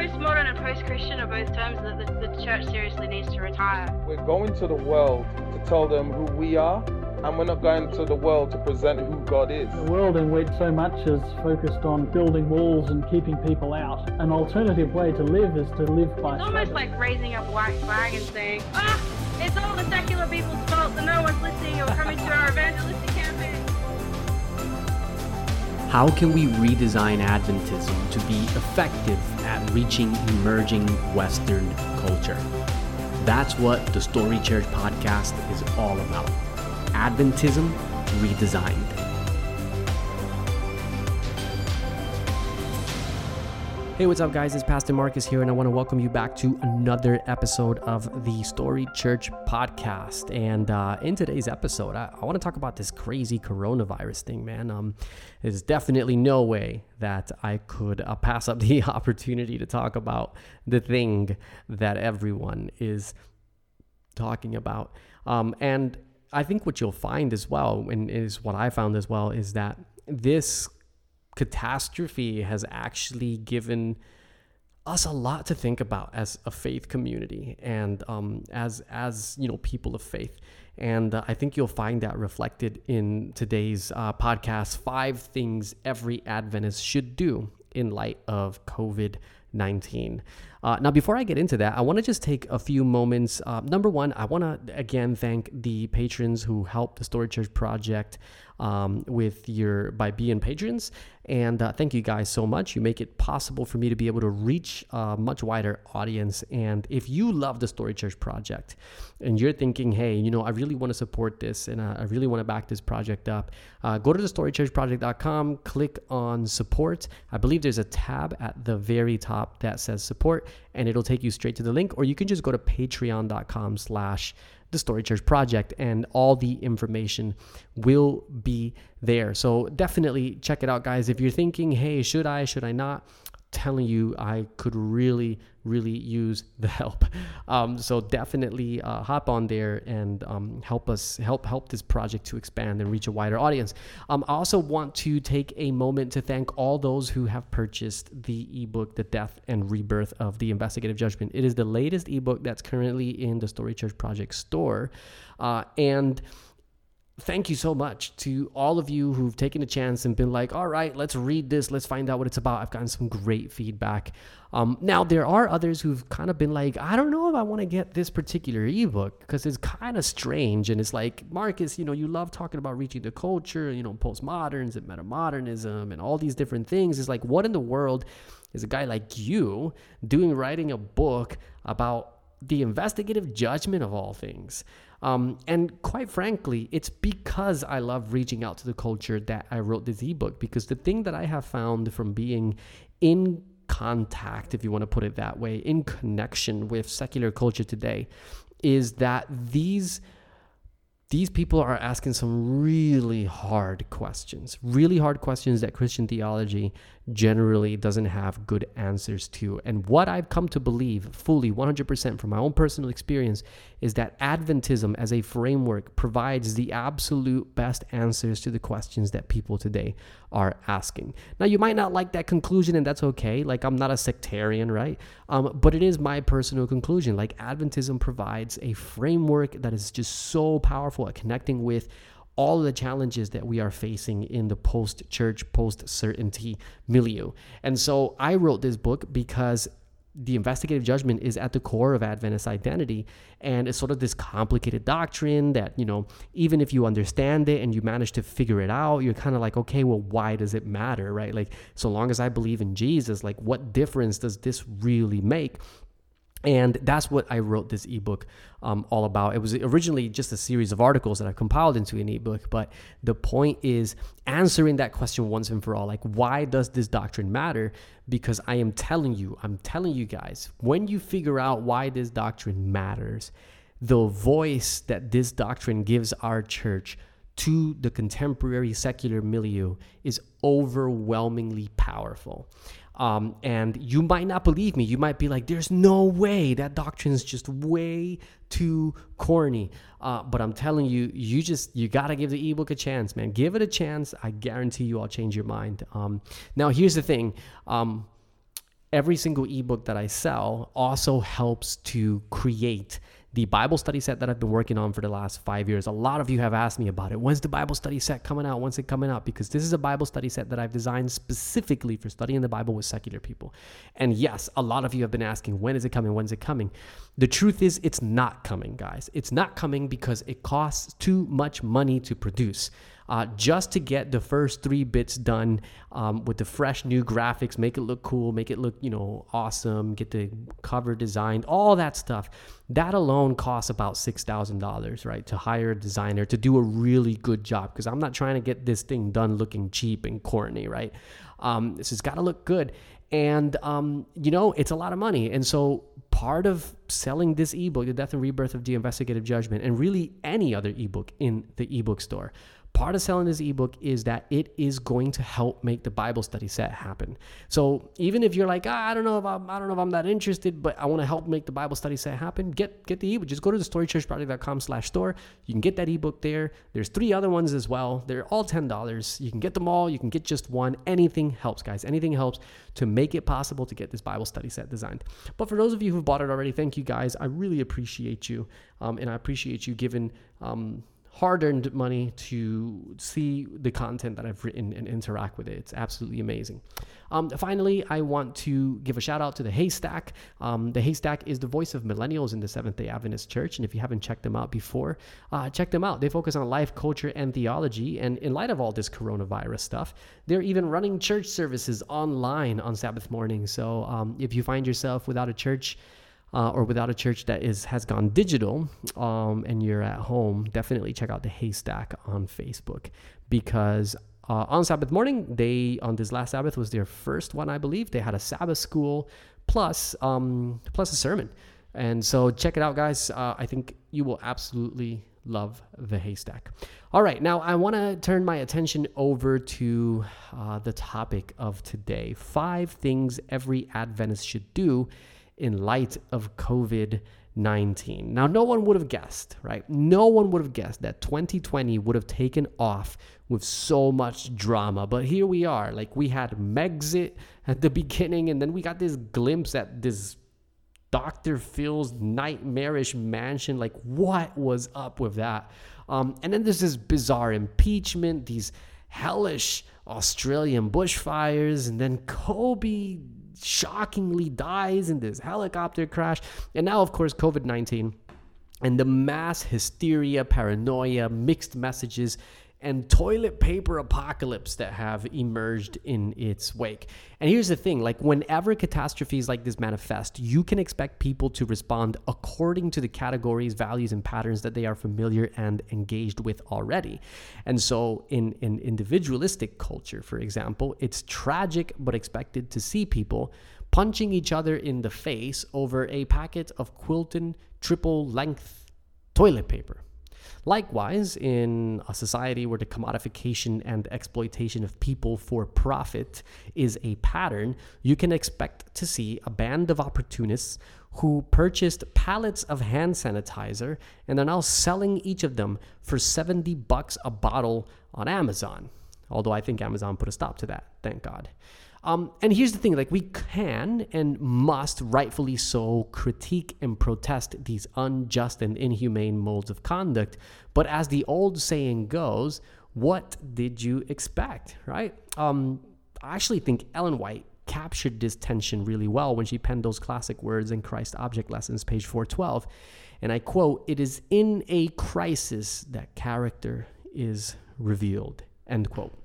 postmodern and post-Christian are both terms that the, the church seriously needs to retire. We're going to the world to tell them who we are, and we're not going to the world to present who God is. The world in which so much is focused on building walls and keeping people out. An alternative way to live is to live by It's almost like raising a white flag and saying, ah, it's all the secular people's fault that no one's listening or coming to our evangelistic campaign. How can we redesign Adventism to be effective at reaching emerging Western culture? That's what the Story Church podcast is all about. Adventism redesigned. Hey, what's up, guys? It's Pastor Marcus here, and I want to welcome you back to another episode of the Story Church podcast. And uh, in today's episode, I, I want to talk about this crazy coronavirus thing, man. Um, there's definitely no way that I could uh, pass up the opportunity to talk about the thing that everyone is talking about. Um, and I think what you'll find as well, and is what I found as well, is that this catastrophe has actually given us a lot to think about as a faith community and um, as as you know people of faith. And uh, i think you'll find that reflected in today's uh, podcast five things every adventist should do in light of covid 19 uh, now before i get into that i want to just take a few moments. Uh, number one i want to again thank the patrons who helped the story church project um, with your by being patrons and uh, thank you guys so much. You make it possible for me to be able to reach a much wider audience. And if you love the Story Church project and you're thinking, hey, you know, I really want to support this and uh, I really want to back this project up, uh, go to the storychurchproject.com, click on support. I believe there's a tab at the very top that says support and it'll take you straight to the link, or you can just go to patreon.com slash the Story Church Project, and all the information will be there. So definitely check it out, guys. If you're thinking, hey, should I, should I not? Telling you I could really, really use the help. Um, so definitely uh, hop on there and um, help us help help this project to expand and reach a wider audience. Um, I also want to take a moment to thank all those who have purchased the ebook, "The Death and Rebirth of the Investigative Judgment." It is the latest ebook that's currently in the Story Church Project store, uh, and thank you so much to all of you who've taken a chance and been like, all right, let's read this, let's find out what it's about. I've gotten some great feedback. Um, now, there are others who've kind of been like, I don't know if I want to get this particular ebook because it's kind of strange. And it's like, Marcus, you know, you love talking about reaching the culture, you know, postmoderns and metamodernism and all these different things. It's like, what in the world is a guy like you doing writing a book about the investigative judgment of all things? Um, and quite frankly, it's because I love reaching out to the culture that I wrote this ebook. Because the thing that I have found from being in contact, if you want to put it that way, in connection with secular culture today, is that these these people are asking some really hard questions, really hard questions that Christian theology generally doesn't have good answers to. And what I've come to believe fully 100% from my own personal experience is that Adventism as a framework provides the absolute best answers to the questions that people today are asking. Now, you might not like that conclusion, and that's okay. Like, I'm not a sectarian, right? Um, but it is my personal conclusion. Like, Adventism provides a framework that is just so powerful at connecting with all the challenges that we are facing in the post church, post certainty milieu. And so I wrote this book because the investigative judgment is at the core of Adventist identity. And it's sort of this complicated doctrine that, you know, even if you understand it and you manage to figure it out, you're kind of like, okay, well, why does it matter, right? Like, so long as I believe in Jesus, like, what difference does this really make? And that's what I wrote this ebook um, all about. It was originally just a series of articles that I compiled into an ebook, but the point is answering that question once and for all. Like, why does this doctrine matter? Because I am telling you, I'm telling you guys, when you figure out why this doctrine matters, the voice that this doctrine gives our church to the contemporary secular milieu is overwhelmingly powerful. Um, and you might not believe me. You might be like, there's no way that doctrine is just way too corny. Uh, but I'm telling you, you just, you got to give the ebook a chance, man. Give it a chance. I guarantee you I'll change your mind. Um, now, here's the thing. Um, every single ebook that I sell also helps to create the Bible study set that I've been working on for the last five years. A lot of you have asked me about it. When's the Bible study set coming out? When's it coming out? Because this is a Bible study set that I've designed specifically for studying the Bible with secular people. And yes, a lot of you have been asking, when is it coming? When's it coming? The truth is, it's not coming, guys. It's not coming because it costs too much money to produce uh, just to get the first three bits done um, with the fresh new graphics, make it look cool, make it look, you know, awesome, get the cover designed, all that stuff. That alone costs about $6,000, right? To hire a designer to do a really good job because I'm not trying to get this thing done looking cheap and corny, right? Um, this has got to look good. And, um, you know, it's a lot of money. And so part of selling this ebook, The Death and Rebirth of the Investigative Judgment, and really any other ebook in the ebook store, part of selling this ebook is that it is going to help make the Bible study set happen. So even if you're like, ah, I don't know if I'm, I don't know if I'm that interested, but I want to help make the Bible study set happen, get get the ebook. Just go to the storychurchproject.com slash store. You can get that ebook there. There's three other ones as well. They're all ten dollars. You can get them all. You can get just one. Anything helps, guys. Anything helps to make it possible to get this Bible study set designed. But for those of you who've bought it already, thank you guys. I really appreciate you, um, and I appreciate you giving. Um, hard earned money to see the content that I've written and interact with it. It's absolutely amazing. Um, finally, I want to give a shout out to the Haystack. Um, the Haystack is the voice of millennials in the Seventh day Adventist Church. And if you haven't checked them out before, uh, check them out. They focus on life, culture, and theology. And in light of all this coronavirus stuff, they're even running church services online on Sabbath morning. So um, if you find yourself without a church, uh, or without a church that is has gone digital um, and you're at home, definitely check out the Haystack on Facebook because uh, on Sabbath morning, they on this last Sabbath was their first one, I believe. They had a Sabbath school plus um, plus a sermon, and so check it out, guys. Uh, I think you will absolutely love the haystack. All right, now I want to turn my attention over to uh, the topic of today: five things every Adventist should do in light of COVID 19. Now, no one would have guessed, right? No one would have guessed that 2020 would have taken off with so much drama. But here we are. Like, we had Megxit at the beginning, and then we got this glimpse at this Dr. Phil's nightmarish mansion. Like, what was up with that? Um, and then there's this bizarre impeachment, these hellish Australian bushfires, and then Kobe shockingly dies in this helicopter crash. And now, of course, COVID 19 and the mass hysteria, paranoia, mixed messages, and toilet paper apocalypse that have emerged in its wake. And here's the thing like, whenever catastrophes like this manifest, you can expect people to respond according to the categories, values, and patterns that they are familiar and engaged with already. And so, in, in individualistic culture, for example, it's tragic but expected to see people punching each other in the face over a packet of Quilton triple length toilet paper. Likewise, in a society where the commodification and exploitation of people for profit is a pattern, you can expect to see a band of opportunists who purchased pallets of hand sanitizer and are now selling each of them for 70 bucks a bottle on Amazon. Although I think Amazon put a stop to that, thank God. Um, and here's the thing like, we can and must, rightfully so, critique and protest these unjust and inhumane modes of conduct. But as the old saying goes, what did you expect, right? Um, I actually think Ellen White captured this tension really well when she penned those classic words in Christ Object Lessons, page 412. And I quote, It is in a crisis that character is revealed, end quote.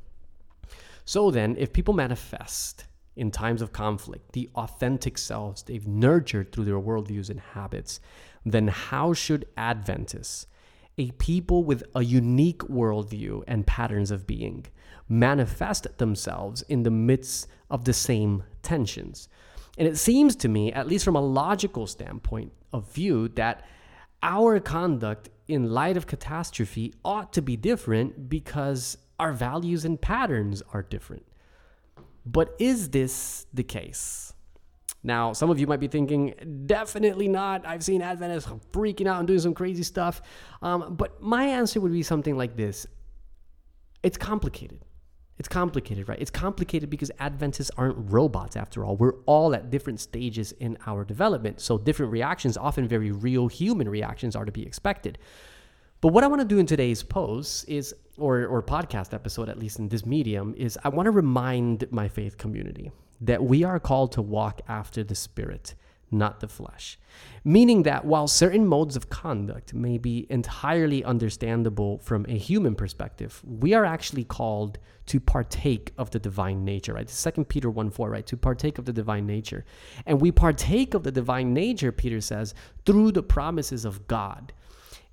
So then, if people manifest in times of conflict the authentic selves they've nurtured through their worldviews and habits, then how should Adventists, a people with a unique worldview and patterns of being, manifest themselves in the midst of the same tensions? And it seems to me, at least from a logical standpoint of view, that our conduct in light of catastrophe ought to be different because our values and patterns are different. But is this the case? Now, some of you might be thinking, definitely not. I've seen Adventists freaking out and doing some crazy stuff. Um, but my answer would be something like this it's complicated. It's complicated, right? It's complicated because Adventists aren't robots after all. We're all at different stages in our development. So, different reactions, often very real human reactions, are to be expected. But what I want to do in today's post is, or, or podcast episode, at least in this medium, is I want to remind my faith community that we are called to walk after the Spirit not the flesh. Meaning that while certain modes of conduct may be entirely understandable from a human perspective, we are actually called to partake of the divine nature, right? Second Peter 1 4, right? To partake of the divine nature. And we partake of the divine nature, Peter says, through the promises of God.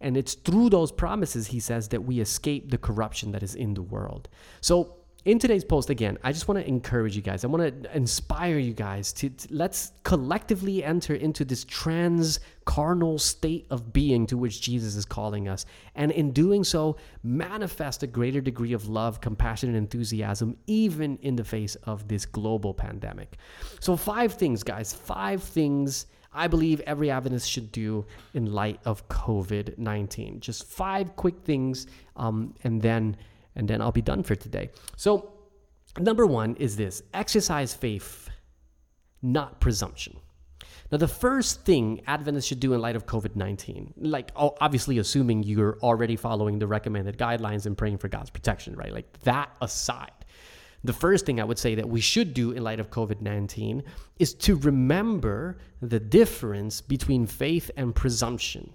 And it's through those promises, he says, that we escape the corruption that is in the world. So in today's post again i just want to encourage you guys. I want to inspire you guys to, to, let's collectively enter into this trans carnal state of being to which jesus is calling us. And in doing so manifest a greater degree of love compassion and enthusiasm even in the face of this global pandemic. So five things guys. Five things I believe every Adventist should do in light of COVID 19. Just five quick things, um, and then and then I'll be done for today. So, number one is this exercise faith, not presumption. Now, the first thing Adventists should do in light of COVID 19, like obviously assuming you're already following the recommended guidelines and praying for God's protection, right? Like that aside, the first thing I would say that we should do in light of COVID 19 is to remember the difference between faith and presumption.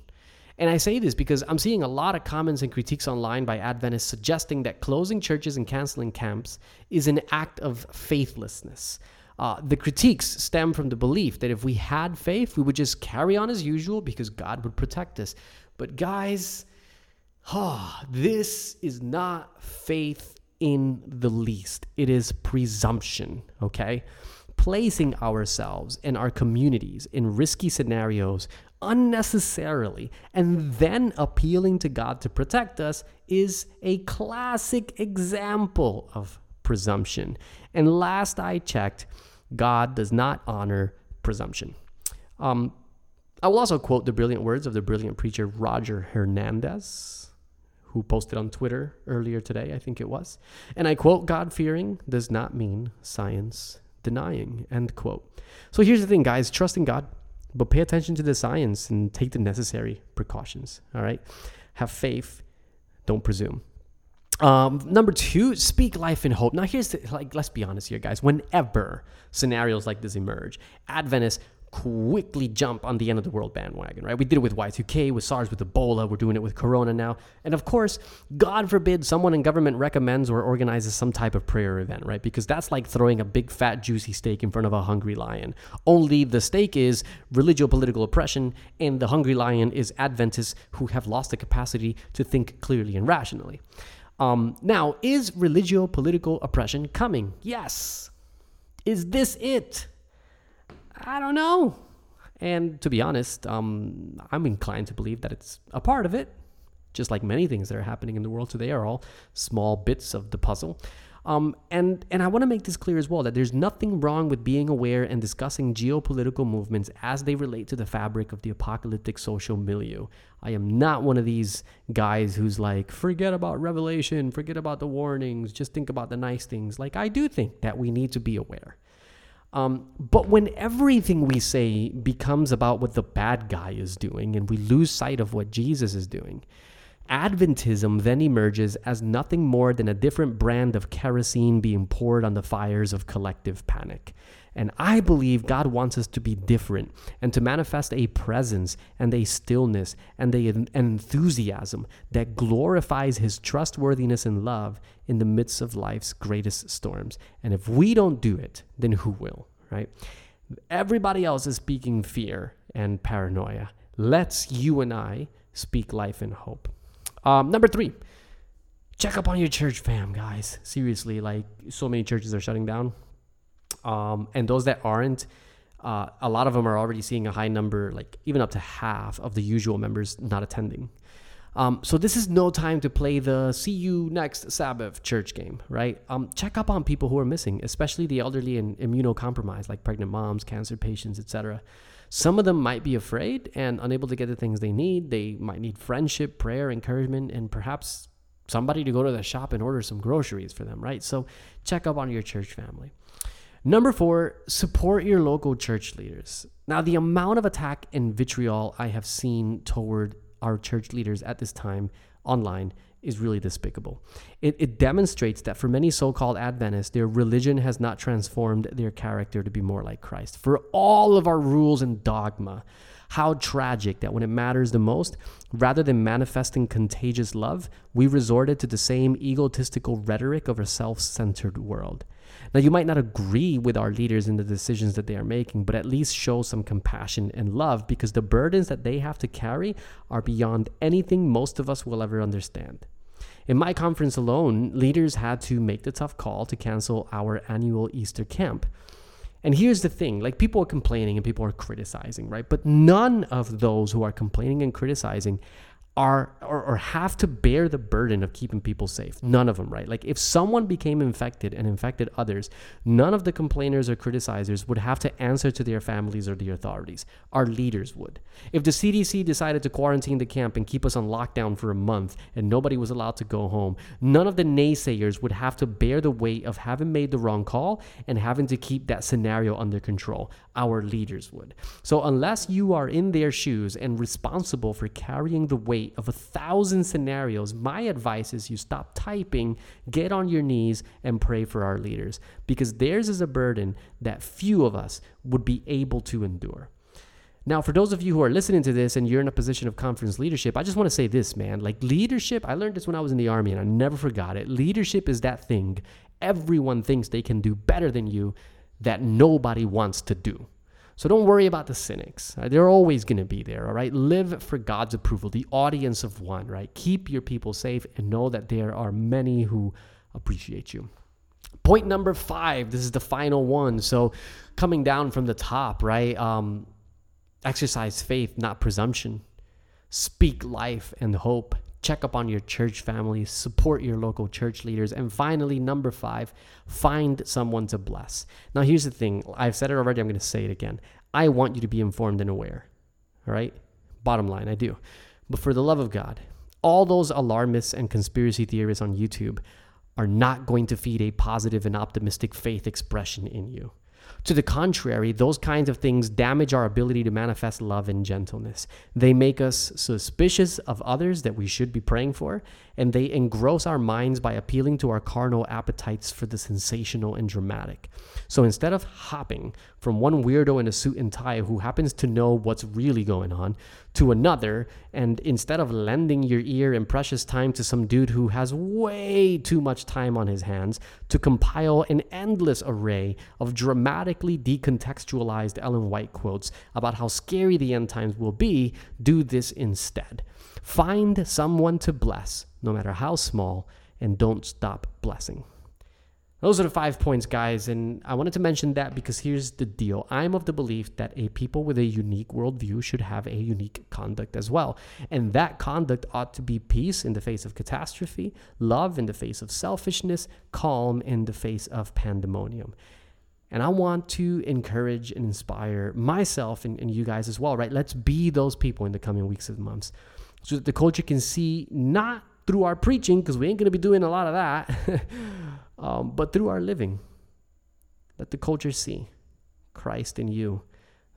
And I say this because I'm seeing a lot of comments and critiques online by Adventists suggesting that closing churches and canceling camps is an act of faithlessness. Uh, the critiques stem from the belief that if we had faith, we would just carry on as usual because God would protect us. But guys, oh, this is not faith in the least. It is presumption, okay? Placing ourselves and our communities in risky scenarios unnecessarily and then appealing to God to protect us is a classic example of presumption. And last I checked, God does not honor presumption. Um, I will also quote the brilliant words of the brilliant preacher Roger Hernandez, who posted on Twitter earlier today, I think it was. And I quote God fearing does not mean science denying. End quote. So here's the thing, guys trust in God but pay attention to the science and take the necessary precautions. All right. Have faith. Don't presume. Um, number two, speak life and hope. Now, here's the, like, let's be honest here, guys. Whenever scenarios like this emerge, Adventists quickly jump on the end of the world bandwagon, right? We did it with Y2K, with SARS, with Ebola. We're doing it with Corona now. And of course, God forbid someone in government recommends or organizes some type of prayer event, right? Because that's like throwing a big, fat, juicy steak in front of a hungry lion. Only the steak is religio political oppression, and the hungry lion is Adventists who have lost the capacity to think clearly and rationally. Um, now, is religio political oppression coming? Yes. Is this it? I don't know. And to be honest, um, I'm inclined to believe that it's a part of it. Just like many things that are happening in the world today are all small bits of the puzzle. Um, and and I want to make this clear as well that there's nothing wrong with being aware and discussing geopolitical movements as they relate to the fabric of the apocalyptic social milieu. I am not one of these guys who's like, forget about revelation, forget about the warnings, just think about the nice things. Like I do think that we need to be aware. Um, but when everything we say becomes about what the bad guy is doing and we lose sight of what Jesus is doing, Adventism then emerges as nothing more than a different brand of kerosene being poured on the fires of collective panic. And I believe God wants us to be different and to manifest a presence and a stillness and an enthusiasm that glorifies His trustworthiness and love in the midst of life's greatest storms. And if we don't do it, then who will, right? Everybody else is speaking fear and paranoia. Let's you and I speak life and hope. Um, number three, check up on your church fam, guys. Seriously, like so many churches are shutting down. Um, and those that aren't, uh, a lot of them are already seeing a high number, like even up to half of the usual members not attending. Um, so this is no time to play the see you next Sabbath church game, right? Um, check up on people who are missing, especially the elderly and immunocompromised, like pregnant moms, cancer patients, etc. Some of them might be afraid and unable to get the things they need. They might need friendship, prayer, encouragement, and perhaps somebody to go to the shop and order some groceries for them, right? So check up on your church family. Number four, support your local church leaders. Now, the amount of attack and vitriol I have seen toward our church leaders at this time online is really despicable. It, it demonstrates that for many so called Adventists, their religion has not transformed their character to be more like Christ. For all of our rules and dogma, how tragic that when it matters the most, rather than manifesting contagious love, we resorted to the same egotistical rhetoric of a self centered world. Now, you might not agree with our leaders in the decisions that they are making, but at least show some compassion and love because the burdens that they have to carry are beyond anything most of us will ever understand. In my conference alone, leaders had to make the tough call to cancel our annual Easter camp. And here's the thing like people are complaining and people are criticizing, right? But none of those who are complaining and criticizing are or, or, have to bear the burden of keeping people safe. None of them, right? Like if someone became infected and infected others, none of the complainers or criticizers would have to answer to their families or the authorities. Our leaders would. If the CDC decided to quarantine the camp and keep us on lockdown for a month and nobody was allowed to go home, none of the naysayers would have to bear the weight of having made the wrong call and having to keep that scenario under control. Our leaders would. So unless you are in their shoes and responsible for carrying the weight of a thousand scenarios, my advice is you stop typing, get on your knees, and pray for our leaders because theirs is a burden that few of us would be able to endure. Now, for those of you who are listening to this and you're in a position of conference leadership, I just want to say this, man. Like leadership, I learned this when I was in the army and I never forgot it. Leadership is that thing everyone thinks they can do better than you that nobody wants to do. So don't worry about the cynics. Right? They're always going to be there, all right? Live for God's approval, the audience of one, right? Keep your people safe and know that there are many who appreciate you. Point number five, this is the final one. So coming down from the top, right? Um, exercise faith, not presumption. Speak life and hope check up on your church family, support your local church leaders, and finally, number five, find someone to bless. Now, here's the thing I've said it already, I'm going to say it again. I want you to be informed and aware. All right? Bottom line, I do. But for the love of God, all those alarmists and conspiracy theorists on YouTube are not going to feed a positive and optimistic faith expression in you. To the contrary, those kinds of things damage our ability to manifest love and gentleness. They make us suspicious of others that we should be praying for, and they engross our minds by appealing to our carnal appetites for the sensational and dramatic. So instead of hopping from one weirdo in a suit and tie who happens to know what's really going on to another, and instead of lending your ear and precious time to some dude who has way too much time on his hands to compile an endless array of dramatically decontextualized Ellen White quotes about how scary the end times will be, do this instead. Find someone to bless, no matter how small, and don't stop blessing. Those are the five points, guys. And I wanted to mention that because here's the deal I'm of the belief that a people with a unique worldview should have a unique conduct as well. And that conduct ought to be peace in the face of catastrophe, love in the face of selfishness, calm in the face of pandemonium. And I want to encourage and inspire myself and, and you guys as well, right? Let's be those people in the coming weeks and months so that the culture can see not through our preaching, because we ain't going to be doing a lot of that, um, but through our living. Let the culture see Christ in you,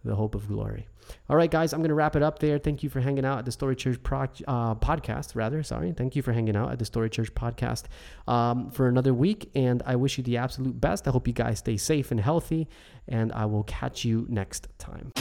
the hope of glory. All right, guys, I'm going to wrap it up there. Thank you for hanging out at the Story Church pro- uh, podcast, rather. Sorry. Thank you for hanging out at the Story Church podcast um, for another week. And I wish you the absolute best. I hope you guys stay safe and healthy. And I will catch you next time.